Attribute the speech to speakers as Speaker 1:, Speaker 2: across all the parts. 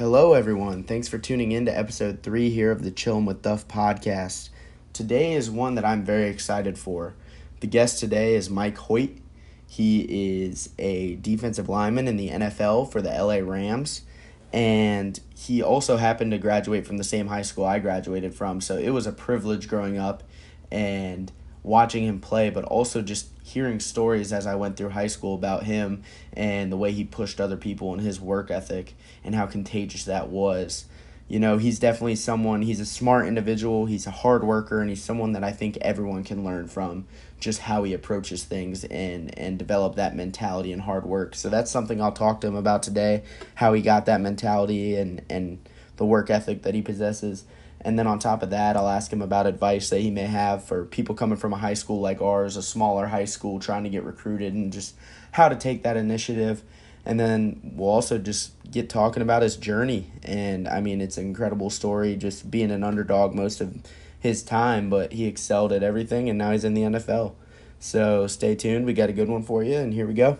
Speaker 1: Hello, everyone. Thanks for tuning in to episode three here of the Chillin' with Duff podcast. Today is one that I'm very excited for. The guest today is Mike Hoyt. He is a defensive lineman in the NFL for the LA Rams, and he also happened to graduate from the same high school I graduated from. So it was a privilege growing up and watching him play, but also just hearing stories as I went through high school about him and the way he pushed other people and his work ethic and how contagious that was. You know, he's definitely someone, he's a smart individual, he's a hard worker, and he's someone that I think everyone can learn from just how he approaches things and, and develop that mentality and hard work. So that's something I'll talk to him about today, how he got that mentality and, and the work ethic that he possesses. And then on top of that, I'll ask him about advice that he may have for people coming from a high school like ours, a smaller high school, trying to get recruited, and just how to take that initiative. And then we'll also just get talking about his journey. And I mean, it's an incredible story, just being an underdog most of his time, but he excelled at everything, and now he's in the NFL. So stay tuned. We got a good one for you, and here we go.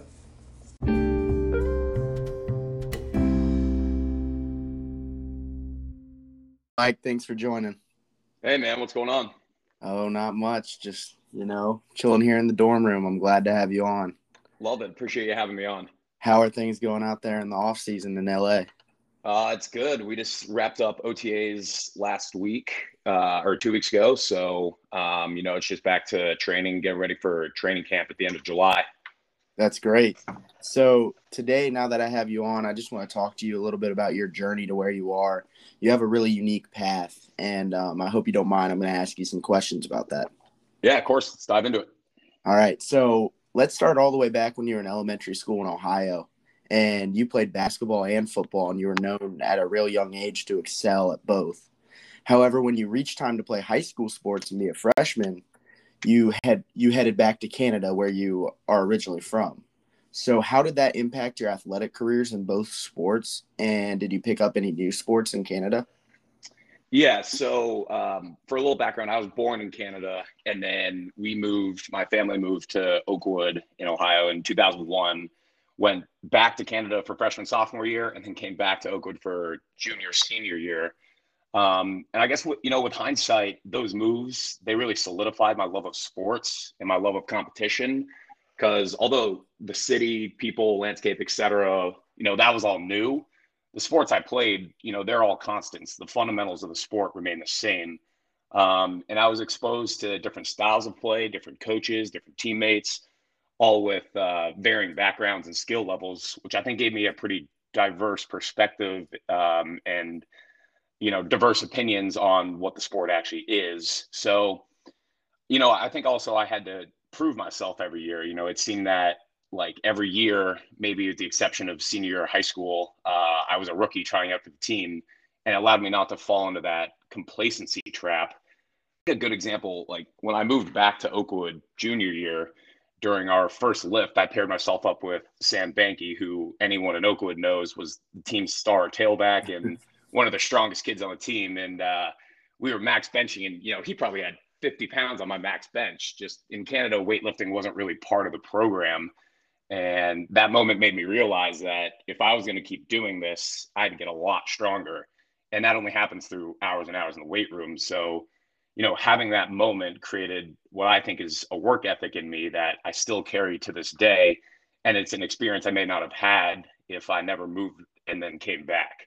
Speaker 1: Mike, thanks for joining.
Speaker 2: Hey man, what's going on?
Speaker 1: Oh, not much. Just, you know, chilling here in the dorm room. I'm glad to have you on.
Speaker 2: Love it. Appreciate you having me on.
Speaker 1: How are things going out there in the off season in LA?
Speaker 2: Uh, it's good. We just wrapped up OTAs last week uh, or two weeks ago. So, um, you know, it's just back to training, getting ready for training camp at the end of July.
Speaker 1: That's great. So today, now that I have you on, I just want to talk to you a little bit about your journey to where you are. You have a really unique path, and um, I hope you don't mind. I'm going to ask you some questions about that.
Speaker 2: Yeah, of course. Let's dive into it.
Speaker 1: All right. So let's start all the way back when you were in elementary school in Ohio, and you played basketball and football, and you were known at a real young age to excel at both. However, when you reached time to play high school sports and be a freshman, you had you headed back to Canada where you are originally from. So how did that impact your athletic careers in both sports and did you pick up any new sports in Canada?
Speaker 2: Yeah, so um, for a little background, I was born in Canada and then we moved, my family moved to Oakwood in Ohio in 2001, went back to Canada for freshman, sophomore year, and then came back to Oakwood for junior, senior year. Um, and I guess what you know, with hindsight, those moves they really solidified my love of sports and my love of competition. Because although the city, people, landscape, etc., you know, that was all new. The sports I played, you know, they're all constants. The fundamentals of the sport remain the same. Um, and I was exposed to different styles of play, different coaches, different teammates, all with uh, varying backgrounds and skill levels, which I think gave me a pretty diverse perspective um, and you know diverse opinions on what the sport actually is. So you know i think also i had to prove myself every year. You know it seemed that like every year maybe with the exception of senior year of high school uh, i was a rookie trying out for the team and it allowed me not to fall into that complacency trap. A good example like when i moved back to oakwood junior year during our first lift, I paired myself up with Sam Banky, who anyone in Oakwood knows was the team's star tailback and one of the strongest kids on the team, and uh, we were max benching, and you know he probably had 50 pounds on my max bench. Just in Canada, weightlifting wasn't really part of the program, and that moment made me realize that if I was going to keep doing this, I had to get a lot stronger, and that only happens through hours and hours in the weight room. So, you know, having that moment created what I think is a work ethic in me that I still carry to this day, and it's an experience I may not have had if I never moved and then came back.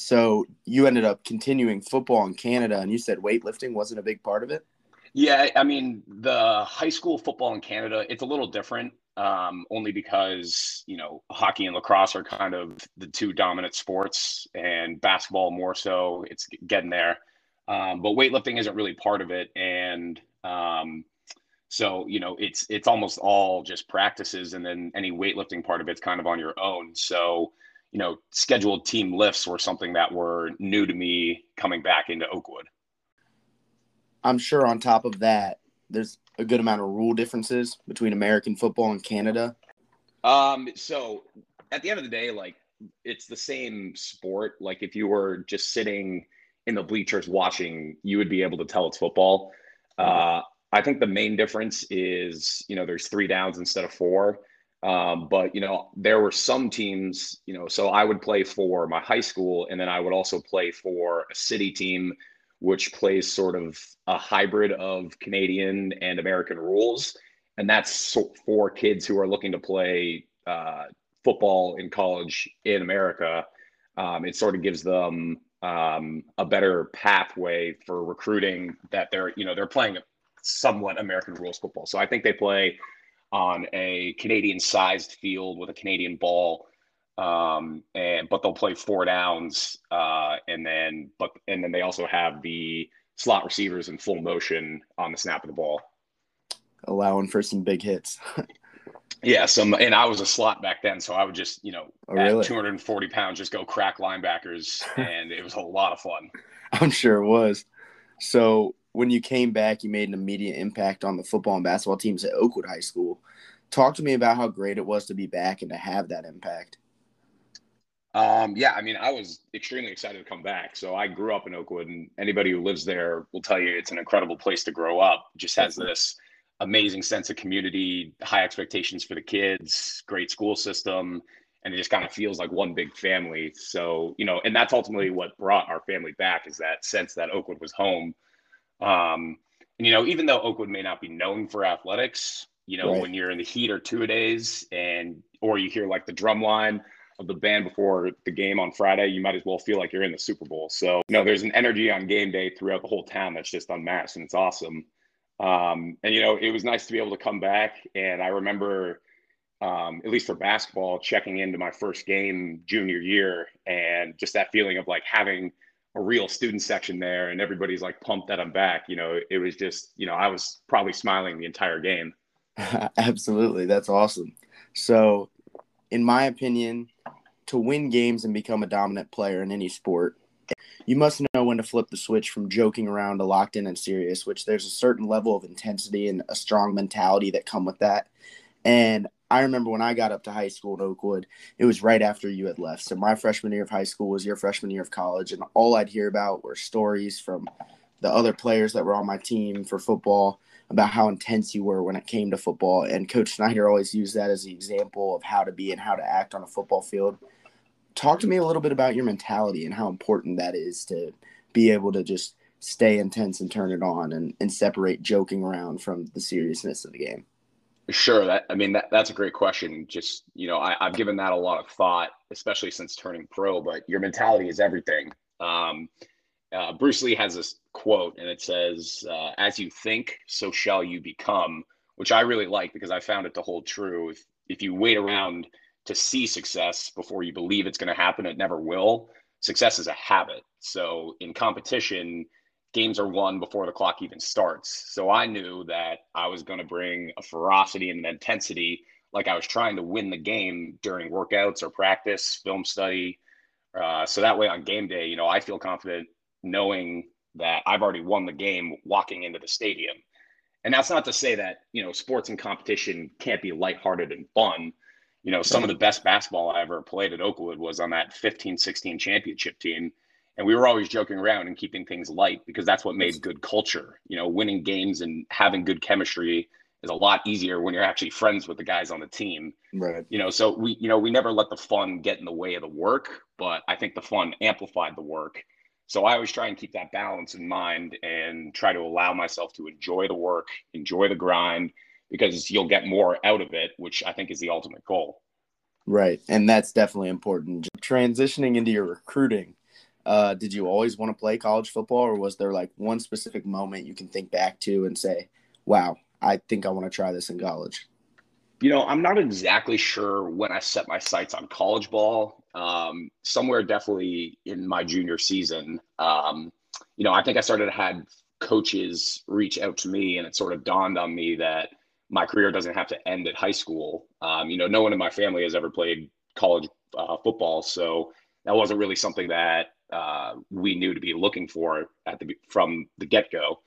Speaker 1: So you ended up continuing football in Canada, and you said weightlifting wasn't a big part of it.
Speaker 2: Yeah, I mean the high school football in Canada, it's a little different. Um, only because you know hockey and lacrosse are kind of the two dominant sports, and basketball more so. It's getting there, um, but weightlifting isn't really part of it, and um, so you know it's it's almost all just practices, and then any weightlifting part of it's kind of on your own. So you know, scheduled team lifts were something that were new to me coming back into Oakwood.
Speaker 1: I'm sure on top of that, there's a good amount of rule differences between American football and Canada.
Speaker 2: Um, so at the end of the day, like it's the same sport. Like if you were just sitting in the bleachers watching, you would be able to tell it's football. Uh, I think the main difference is, you know, there's three downs instead of four. Um, but you know, there were some teams, you know, so I would play for my high school, and then I would also play for a city team, which plays sort of a hybrid of Canadian and American rules, and that's for kids who are looking to play uh, football in college in America. Um, it sort of gives them um, a better pathway for recruiting that they're, you know, they're playing somewhat American rules football. So I think they play on a Canadian sized field with a Canadian ball. Um, and but they'll play four downs, uh, and then but and then they also have the slot receivers in full motion on the snap of the ball,
Speaker 1: allowing for some big hits.
Speaker 2: yeah, some and I was a slot back then, so I would just you know oh, really? at 240 pounds just go crack linebackers, and it was a lot of fun.
Speaker 1: I'm sure it was. So when you came back, you made an immediate impact on the football and basketball teams at Oakwood High School. Talk to me about how great it was to be back and to have that impact.
Speaker 2: Um, yeah, I mean, I was extremely excited to come back. So I grew up in Oakwood, and anybody who lives there will tell you it's an incredible place to grow up. It just has this amazing sense of community, high expectations for the kids, great school system, and it just kind of feels like one big family. So, you know, and that's ultimately what brought our family back is that sense that Oakwood was home um, and, you know, even though Oakwood may not be known for athletics, you know, right. when you're in the heat or two days and, or you hear like the drum line of the band before the game on Friday, you might as well feel like you're in the Super Bowl. So, you know, there's an energy on game day throughout the whole town that's just unmatched and it's awesome. Um, and, you know, it was nice to be able to come back. And I remember, um, at least for basketball, checking into my first game junior year and just that feeling of like having – a real student section there and everybody's like pumped that I'm back. You know, it was just, you know, I was probably smiling the entire game.
Speaker 1: Absolutely. That's awesome. So, in my opinion, to win games and become a dominant player in any sport, you must know when to flip the switch from joking around to locked in and serious, which there's a certain level of intensity and a strong mentality that come with that. And I remember when I got up to high school in Oakwood, it was right after you had left. So my freshman year of high school was your freshman year of college, and all I'd hear about were stories from the other players that were on my team for football about how intense you were when it came to football. And Coach Snyder always used that as the example of how to be and how to act on a football field. Talk to me a little bit about your mentality and how important that is to be able to just stay intense and turn it on and, and separate joking around from the seriousness of the game.
Speaker 2: Sure. That I mean that that's a great question. Just you know, I, have given that a lot of thought, especially since turning pro. But your mentality is everything. Um, uh, Bruce Lee has this quote, and it says, uh, "As you think, so shall you become," which I really like because I found it to hold true. If if you wait around to see success before you believe it's going to happen, it never will. Success is a habit. So in competition, games are won before the clock even starts. So I knew that I was going to bring a ferocity and an intensity like I was trying to win the game during workouts or practice, film study. Uh, so that way on game day, you know, I feel confident knowing that I've already won the game walking into the stadium. And that's not to say that, you know, sports and competition can't be lighthearted and fun. You know, some of the best basketball I ever played at Oakwood was on that 15 16 championship team and we were always joking around and keeping things light because that's what made good culture you know winning games and having good chemistry is a lot easier when you're actually friends with the guys on the team.
Speaker 1: Right.
Speaker 2: You know so we you know we never let the fun get in the way of the work but i think the fun amplified the work. So i always try and keep that balance in mind and try to allow myself to enjoy the work enjoy the grind because you'll get more out of it which i think is the ultimate goal.
Speaker 1: Right. And that's definitely important. Transitioning into your recruiting uh, did you always want to play college football, or was there like one specific moment you can think back to and say, "Wow, I think I want to try this in college"?
Speaker 2: You know, I'm not exactly sure when I set my sights on college ball. Um, somewhere definitely in my junior season. Um, you know, I think I started to had coaches reach out to me, and it sort of dawned on me that my career doesn't have to end at high school. Um, you know, no one in my family has ever played college uh, football, so that wasn't really something that uh, we knew to be looking for at the from the get go.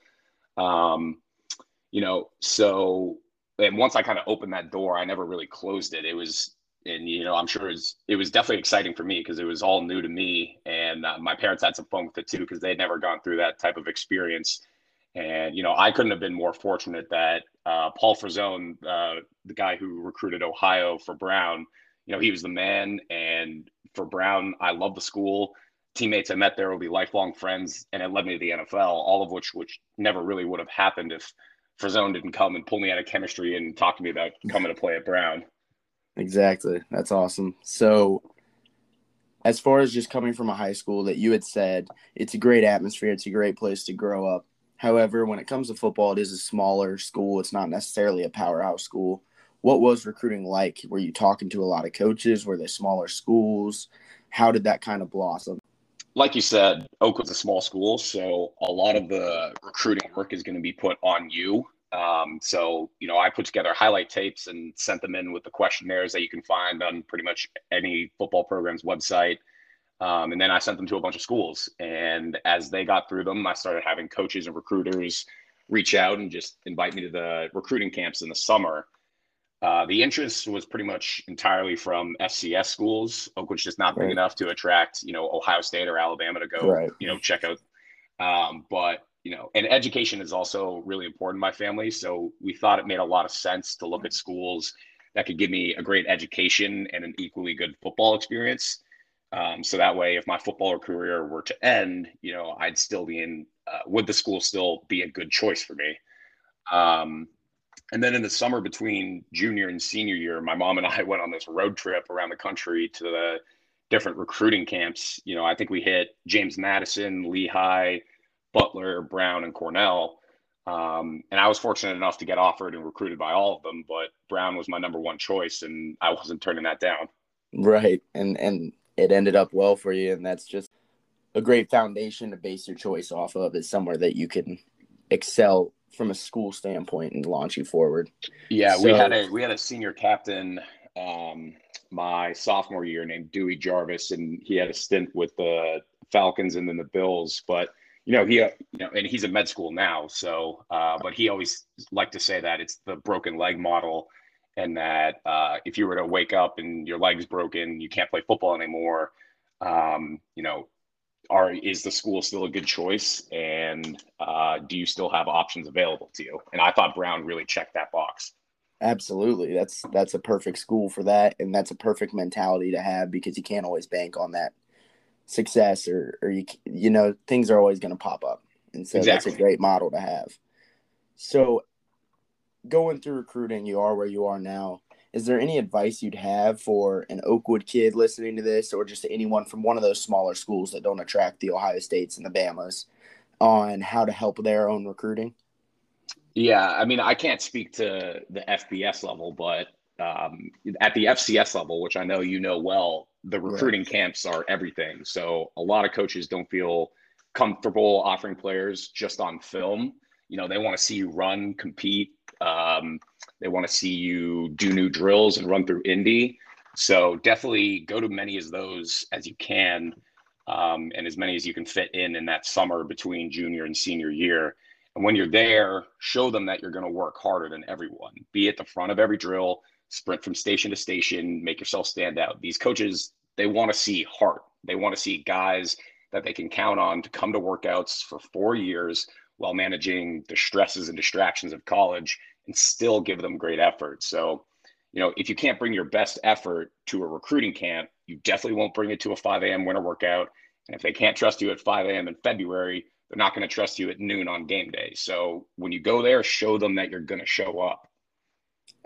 Speaker 2: Um, you know, so and once I kind of opened that door, I never really closed it. It was, and you know, I'm sure it was, it was definitely exciting for me because it was all new to me, and uh, my parents had some fun with it too because they'd never gone through that type of experience. And you know, I couldn't have been more fortunate that uh, Paul Frazone, uh, the guy who recruited Ohio for Brown, you know, he was the man. And for Brown, I love the school. Teammates I met there will be lifelong friends, and it led me to the NFL. All of which, which never really would have happened if Frazone didn't come and pull me out of chemistry and talk to me about coming to play at Brown.
Speaker 1: Exactly, that's awesome. So, as far as just coming from a high school that you had said, it's a great atmosphere. It's a great place to grow up. However, when it comes to football, it is a smaller school. It's not necessarily a powerhouse school. What was recruiting like? Were you talking to a lot of coaches? Were they smaller schools? How did that kind of blossom?
Speaker 2: Like you said, Oakwood's a small school, so a lot of the recruiting work is going to be put on you. Um, so, you know, I put together highlight tapes and sent them in with the questionnaires that you can find on pretty much any football program's website. Um, and then I sent them to a bunch of schools. And as they got through them, I started having coaches and recruiters reach out and just invite me to the recruiting camps in the summer. Uh, the interest was pretty much entirely from FCS schools, which is not big right. enough to attract, you know, Ohio State or Alabama to go, right. you know, check out. Um, but you know, and education is also really important in my family. So we thought it made a lot of sense to look at schools that could give me a great education and an equally good football experience. Um, so that way, if my football career were to end, you know, I'd still be in. Uh, would the school still be a good choice for me? Um, and then in the summer between junior and senior year, my mom and I went on this road trip around the country to the different recruiting camps. You know, I think we hit James Madison, Lehigh, Butler, Brown, and Cornell. Um, and I was fortunate enough to get offered and recruited by all of them, but Brown was my number one choice, and I wasn't turning that down.
Speaker 1: Right, and and it ended up well for you, and that's just a great foundation to base your choice off of. Is somewhere that you can excel from a school standpoint and launch you forward.
Speaker 2: Yeah, so, we had a we had a senior captain um, my sophomore year named Dewey Jarvis, and he had a stint with the Falcons and then the Bills. But you know, he you know, and he's in med school now. So, uh, but he always liked to say that it's the broken leg model and that uh, if you were to wake up and your leg's broken, you can't play football anymore. Um, you know, are is the school still a good choice, and uh, do you still have options available to you? And I thought Brown really checked that box.
Speaker 1: Absolutely, that's that's a perfect school for that, and that's a perfect mentality to have because you can't always bank on that success, or or you you know things are always going to pop up, and so exactly. that's a great model to have. So going through recruiting, you are where you are now. Is there any advice you'd have for an Oakwood kid listening to this, or just anyone from one of those smaller schools that don't attract the Ohio States and the Bamas, on how to help their own recruiting?
Speaker 2: Yeah, I mean, I can't speak to the FBS level, but um, at the FCS level, which I know you know well, the recruiting right. camps are everything. So a lot of coaches don't feel comfortable offering players just on film. You know, they want to see you run, compete, um, they want to see you do new drills and run through Indy. So definitely go to many of those as you can, um, and as many as you can fit in in that summer between junior and senior year. And when you're there, show them that you're going to work harder than everyone. Be at the front of every drill, sprint from station to station, make yourself stand out. These coaches, they want to see heart. They want to see guys that they can count on to come to workouts for four years while managing the stresses and distractions of college and still give them great effort. So, you know, if you can't bring your best effort to a recruiting camp, you definitely won't bring it to a 5 a.m. winter workout. And if they can't trust you at 5 a.m. in February, they're not going to trust you at noon on game day. So when you go there, show them that you're going to show up.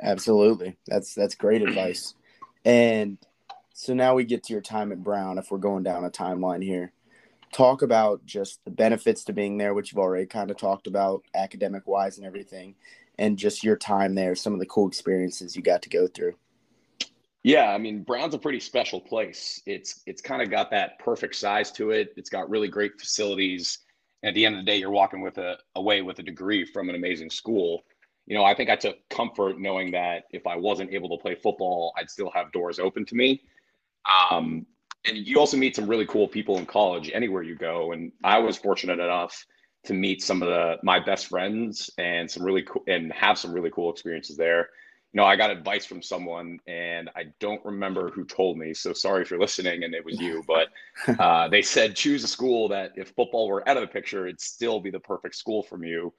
Speaker 1: Absolutely. That's that's great advice. And so now we get to your time at Brown if we're going down a timeline here. Talk about just the benefits to being there, which you've already kind of talked about academic wise and everything and just your time there, some of the cool experiences you got to go through.
Speaker 2: Yeah, I mean Brown's a pretty special place. It's it's kind of got that perfect size to it. It's got really great facilities. And at the end of the day, you're walking with a away with a degree from an amazing school. You know, I think I took comfort knowing that if I wasn't able to play football, I'd still have doors open to me. Um, and you also meet some really cool people in college anywhere you go. And I was fortunate enough to meet some of the my best friends and some really cool and have some really cool experiences there. You know, I got advice from someone and I don't remember who told me. So sorry if you're listening and it was you, but uh, they said choose a school that if football were out of the picture, it'd still be the perfect school from you.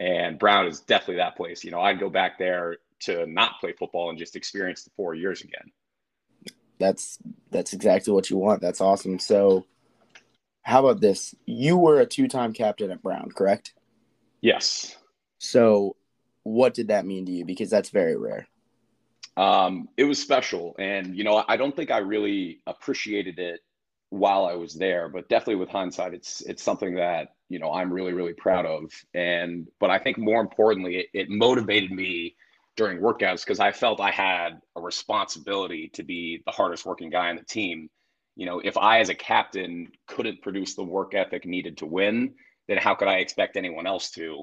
Speaker 2: And Brown is definitely that place. You know, I'd go back there to not play football and just experience the four years again.
Speaker 1: That's that's exactly what you want. That's awesome. So how about this? You were a two-time captain at Brown, correct?
Speaker 2: Yes.
Speaker 1: So what did that mean to you? Because that's very rare.
Speaker 2: Um, it was special. And, you know, I don't think I really appreciated it while I was there, but definitely with hindsight, it's it's something that you know I'm really really proud of. And but I think more importantly, it, it motivated me during workouts because I felt I had a responsibility to be the hardest working guy on the team. You know, if I as a captain couldn't produce the work ethic needed to win, then how could I expect anyone else to?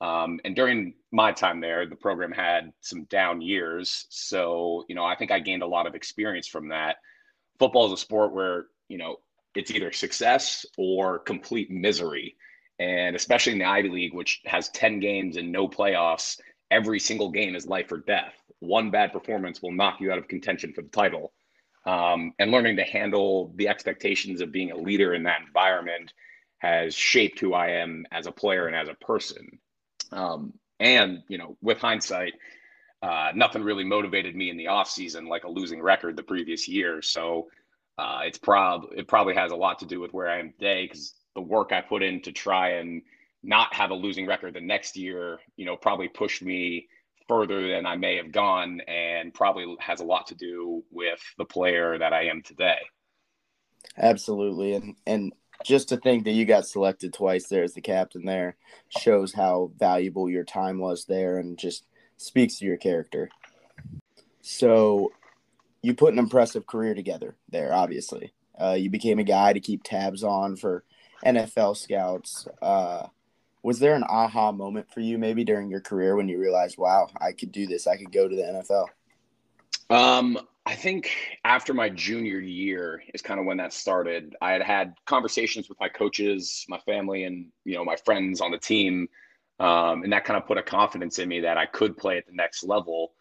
Speaker 2: Um, and during my time there, the program had some down years. So, you know, I think I gained a lot of experience from that. Football is a sport where you know, it's either success or complete misery. And especially in the Ivy League, which has 10 games and no playoffs, every single game is life or death. One bad performance will knock you out of contention for the title. Um, and learning to handle the expectations of being a leader in that environment has shaped who I am as a player and as a person. Um, and, you know, with hindsight, uh, nothing really motivated me in the offseason like a losing record the previous year. So, uh, it's prob it probably has a lot to do with where I am today because the work I put in to try and not have a losing record the next year, you know, probably pushed me further than I may have gone, and probably has a lot to do with the player that I am today.
Speaker 1: Absolutely, and and just to think that you got selected twice there as the captain there shows how valuable your time was there, and just speaks to your character. So you put an impressive career together there. Obviously, uh, you became a guy to keep tabs on for NFL scouts. Uh, was there an aha moment for you maybe during your career when you realized, wow, I could do this. I could go to the NFL?
Speaker 2: Um, I think after my junior year is kind of when that started. I had had conversations with my coaches, my family, and you know my friends on the team, um, and that kind of put a confidence in me that I could play at the next level.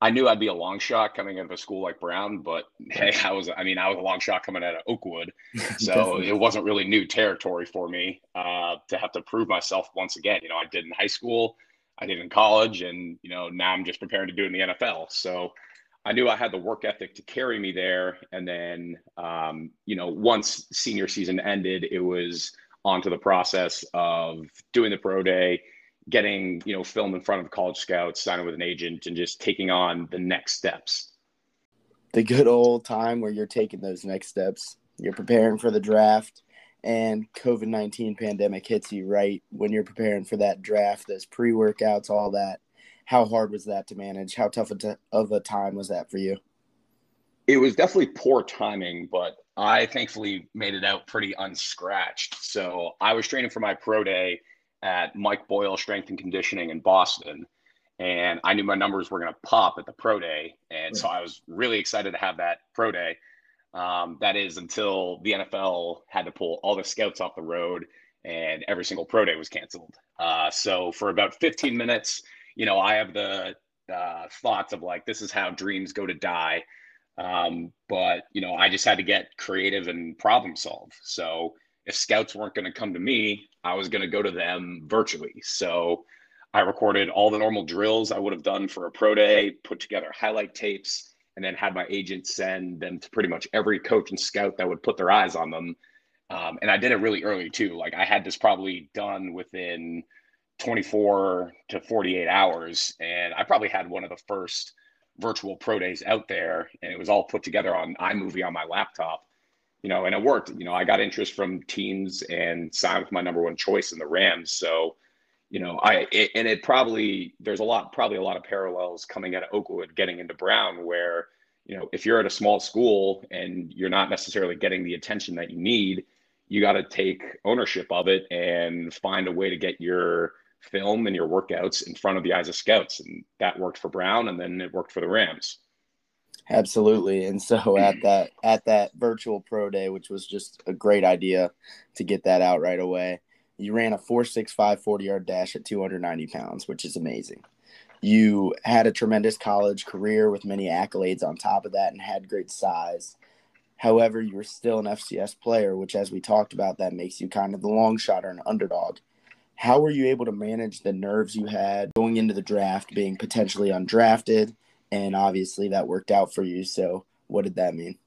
Speaker 2: I knew I'd be a long shot coming out of a school like Brown, but hey, I was, I mean, I was a long shot coming out of Oakwood. So it wasn't really new territory for me uh, to have to prove myself once again. You know, I did in high school, I did in college, and, you know, now I'm just preparing to do it in the NFL. So I knew I had the work ethic to carry me there. And then, um, you know, once senior season ended, it was onto the process of doing the pro day getting you know film in front of college scouts, signing with an agent, and just taking on the next steps.
Speaker 1: The good old time where you're taking those next steps. You're preparing for the draft, and COVID nineteen pandemic hits you right when you're preparing for that draft. Those pre workouts, all that. How hard was that to manage? How tough of a time was that for you?
Speaker 2: It was definitely poor timing, but I thankfully made it out pretty unscratched. So I was training for my pro day at Mike Boyle Strength and Conditioning in Boston. And I knew my numbers were going to pop at the pro day. And so I was really excited to have that pro day. Um, that is until the NFL had to pull all the scouts off the road and every single pro day was canceled. Uh, so for about 15 minutes, you know, I have the uh, thoughts of like, this is how dreams go to die. Um, but, you know, I just had to get creative and problem solve. So if scouts weren't going to come to me, I was going to go to them virtually. So I recorded all the normal drills I would have done for a pro day, put together highlight tapes, and then had my agent send them to pretty much every coach and scout that would put their eyes on them. Um, and I did it really early too. Like I had this probably done within 24 to 48 hours. And I probably had one of the first virtual pro days out there. And it was all put together on iMovie on my laptop you know, and it worked. You know, I got interest from teams and signed with my number one choice in the Rams. So, you know, I it, and it probably there's a lot probably a lot of parallels coming out of Oakwood getting into Brown where you know if you're at a small school and you're not necessarily getting the attention that you need, you got to take ownership of it and find a way to get your film and your workouts in front of the eyes of scouts, and that worked for Brown, and then it worked for the Rams.
Speaker 1: Absolutely. And so at that at that virtual pro day, which was just a great idea to get that out right away, you ran a 465 40 yard dash at 290 pounds, which is amazing. You had a tremendous college career with many accolades on top of that and had great size. However, you were still an FCS player, which, as we talked about, that makes you kind of the long shot or an underdog. how were you able to manage the nerves you had going into the draft, being potentially undrafted? And obviously that worked out for you. So, what did that mean?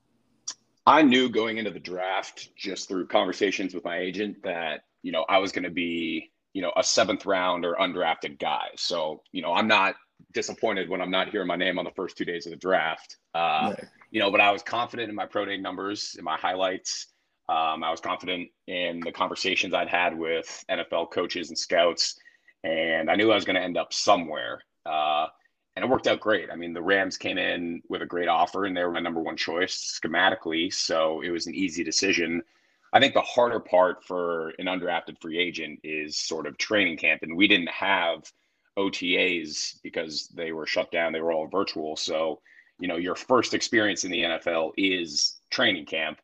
Speaker 2: I knew going into the draft, just through conversations with my agent, that you know I was going to be you know a seventh round or undrafted guy. So you know I'm not disappointed when I'm not hearing my name on the first two days of the draft. Uh, You know, but I was confident in my pro day numbers, in my highlights. Um, I was confident in the conversations I'd had with NFL coaches and scouts, and I knew I was going to end up somewhere. Uh, and it worked out great. I mean, the Rams came in with a great offer, and they were my number one choice schematically, so it was an easy decision. I think the harder part for an undrafted free agent is sort of training camp, and we didn't have OTAs because they were shut down. They were all virtual. So, you know, your first experience in the NFL is training camp,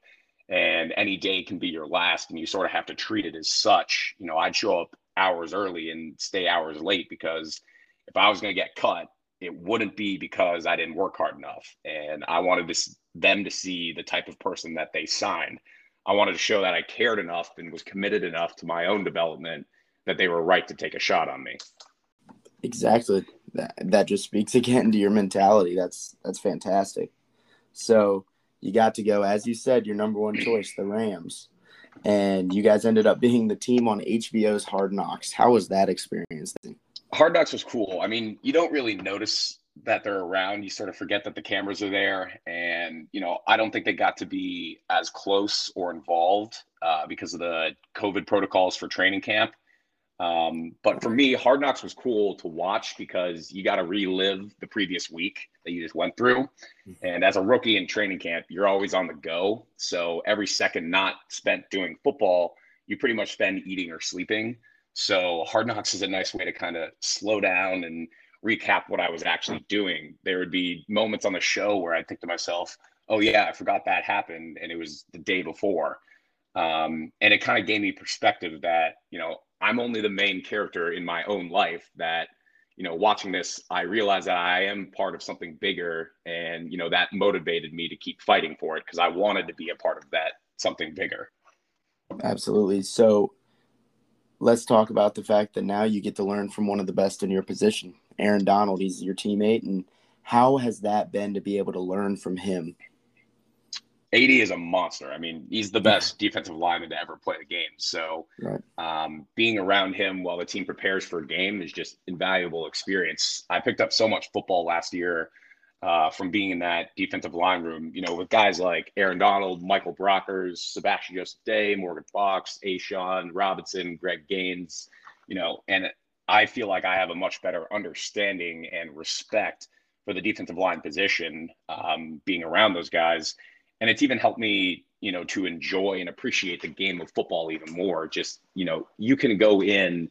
Speaker 2: and any day can be your last, and you sort of have to treat it as such. You know, I'd show up hours early and stay hours late because if I was going to get cut, it wouldn't be because I didn't work hard enough. And I wanted to, them to see the type of person that they signed. I wanted to show that I cared enough and was committed enough to my own development that they were right to take a shot on me.
Speaker 1: Exactly. That that just speaks again to your mentality. That's that's fantastic. So you got to go, as you said, your number one choice, the Rams. And you guys ended up being the team on HBO's Hard Knocks. How was that experience?
Speaker 2: Hard Knocks was cool. I mean, you don't really notice that they're around. You sort of forget that the cameras are there. And, you know, I don't think they got to be as close or involved uh, because of the COVID protocols for training camp. Um, but for me, Hard Knocks was cool to watch because you got to relive the previous week that you just went through. And as a rookie in training camp, you're always on the go. So every second not spent doing football, you pretty much spend eating or sleeping. So Hard Knocks is a nice way to kind of slow down and recap what I was actually doing. There would be moments on the show where I'd think to myself, oh, yeah, I forgot that happened. And it was the day before. Um, and it kind of gave me perspective that, you know, I'm only the main character in my own life that, you know, watching this, I realized that I am part of something bigger. And, you know, that motivated me to keep fighting for it because I wanted to be a part of that something bigger.
Speaker 1: Absolutely. So, let's talk about the fact that now you get to learn from one of the best in your position, Aaron Donald. He's your teammate, and how has that been to be able to learn from him?
Speaker 2: AD is a monster. I mean, he's the best defensive lineman to ever play the game. So, right. um, being around him while the team prepares for a game is just invaluable experience. I picked up so much football last year uh, from being in that defensive line room, you know, with guys like Aaron Donald, Michael Brockers, Sebastian Joseph Day, Morgan Fox, A'Shawn Robinson, Greg Gaines, you know, and I feel like I have a much better understanding and respect for the defensive line position um, being around those guys. And it's even helped me, you know, to enjoy and appreciate the game of football even more. Just, you know, you can go in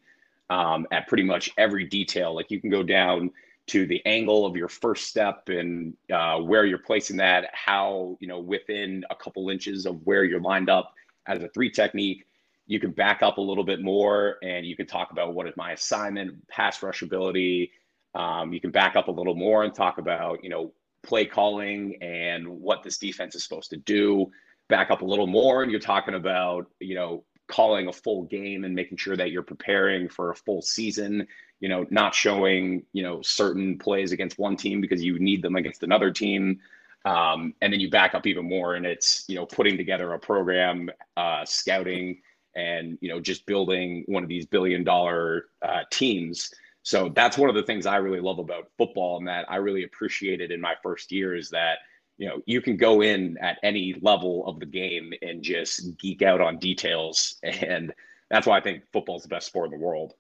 Speaker 2: um, at pretty much every detail. Like you can go down to the angle of your first step and uh, where you're placing that, how, you know, within a couple inches of where you're lined up as a three technique, you can back up a little bit more and you can talk about what is my assignment, pass rush ability. Um, you can back up a little more and talk about, you know, play calling and what this defense is supposed to do. Back up a little more and you're talking about, you know, calling a full game and making sure that you're preparing for a full season you know not showing you know certain plays against one team because you need them against another team. Um, and then you back up even more and it's you know putting together a program uh, scouting and you know just building one of these billion dollar uh, teams. So that's one of the things i really love about football and that i really appreciated in my first year is that you know you can go in at any level of the game and just geek out on details. And that's why i think football is the best sport in the world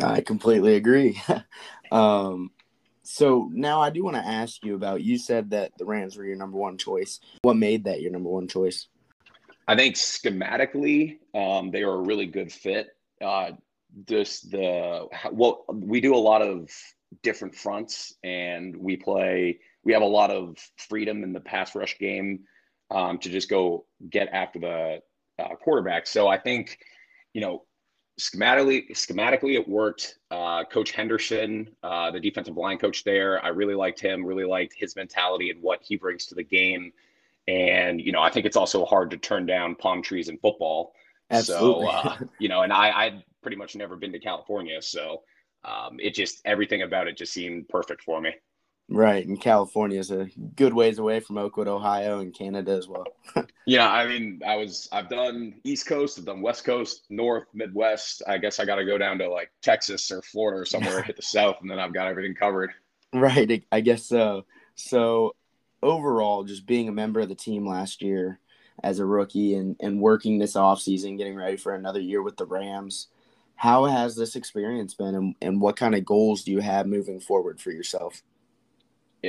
Speaker 1: i completely agree. Um, so now i do want to ask you about you said that the rams were your number one choice. What made that your number one choice?
Speaker 2: I think schematically um, they were a really good fit. Uh, just the well we do a lot of different fronts and we play we have a lot of freedom in the pass rush game um, to just go get after the uh, quarterback. So I think, you know, schematically, schematically it worked. Uh, coach Henderson, uh, the defensive line coach there, I really liked him. Really liked his mentality and what he brings to the game. And you know, I think it's also hard to turn down palm trees in football. Absolutely. So uh, you know, and I, I pretty much never been to California, so um, it just everything about it just seemed perfect for me.
Speaker 1: Right, and California is a good ways away from Oakwood, Ohio, and Canada as well.
Speaker 2: yeah, I mean, I was I've done East Coast, I've done West Coast, North, Midwest. I guess I got to go down to like Texas or Florida or somewhere, hit the South, and then I've got everything covered.
Speaker 1: Right, I guess so. So overall, just being a member of the team last year as a rookie and, and working this off season, getting ready for another year with the Rams, how has this experience been and, and what kind of goals do you have moving forward for yourself?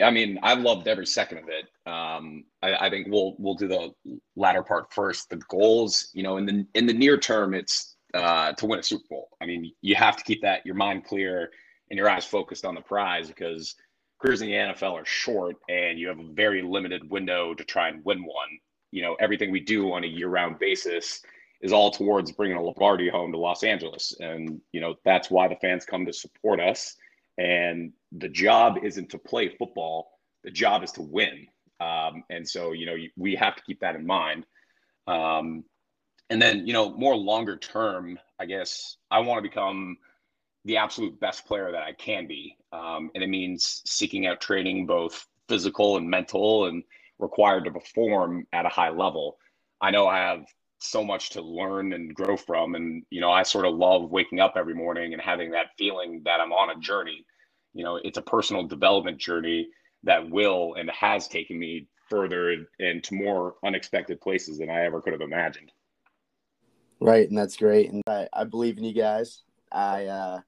Speaker 2: I mean, I've loved every second of it. Um, I, I, think we'll we'll do the latter part first. The goals, you know, in the in the near term, it's uh, to win a Super Bowl. I mean, you have to keep that your mind clear and your eyes focused on the prize because careers in the NFL are short and you have a very limited window to try and win one. You know, everything we do on a year-round basis is all towards bringing a Lombardi home to Los Angeles, and you know that's why the fans come to support us. And the job isn't to play football; the job is to win. Um, and so, you know, we have to keep that in mind. Um, and then, you know, more longer term, I guess I want to become the absolute best player that I can be. Um, and it means seeking out training, both physical and mental, and required to perform at a high level. I know I have so much to learn and grow from. And, you know, I sort of love waking up every morning and having that feeling that I'm on a journey. You know, it's a personal development journey that will and has taken me further and to more unexpected places than I ever could have imagined.
Speaker 1: Right. And that's great. And I, I believe in you guys. I, uh,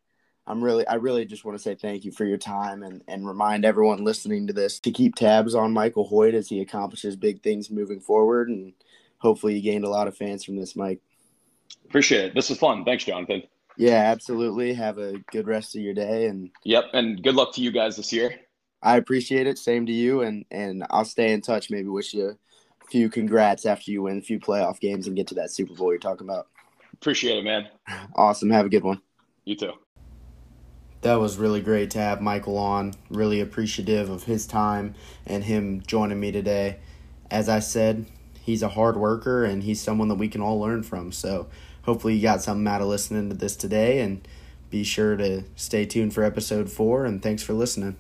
Speaker 1: I'm really, I really just want to say thank you for your time and, and remind everyone listening to this to keep tabs on Michael Hoyt as he accomplishes big things moving forward. And hopefully you gained a lot of fans from this, Mike.
Speaker 2: Appreciate it. This was fun. Thanks, Jonathan.
Speaker 1: Yeah, absolutely. Have a good rest of your day. And
Speaker 2: yep. And good luck to you guys this year.
Speaker 1: I appreciate it. Same to you. And, and I'll stay in touch. Maybe wish you a few congrats after you win a few playoff games and get to that Super Bowl you're talking about.
Speaker 2: Appreciate it, man.
Speaker 1: Awesome. Have a good one.
Speaker 2: You too
Speaker 1: that was really great to have Michael on. Really appreciative of his time and him joining me today. As I said, he's a hard worker and he's someone that we can all learn from. So hopefully you got something out of listening to this today and be sure to stay tuned for episode four and thanks for listening.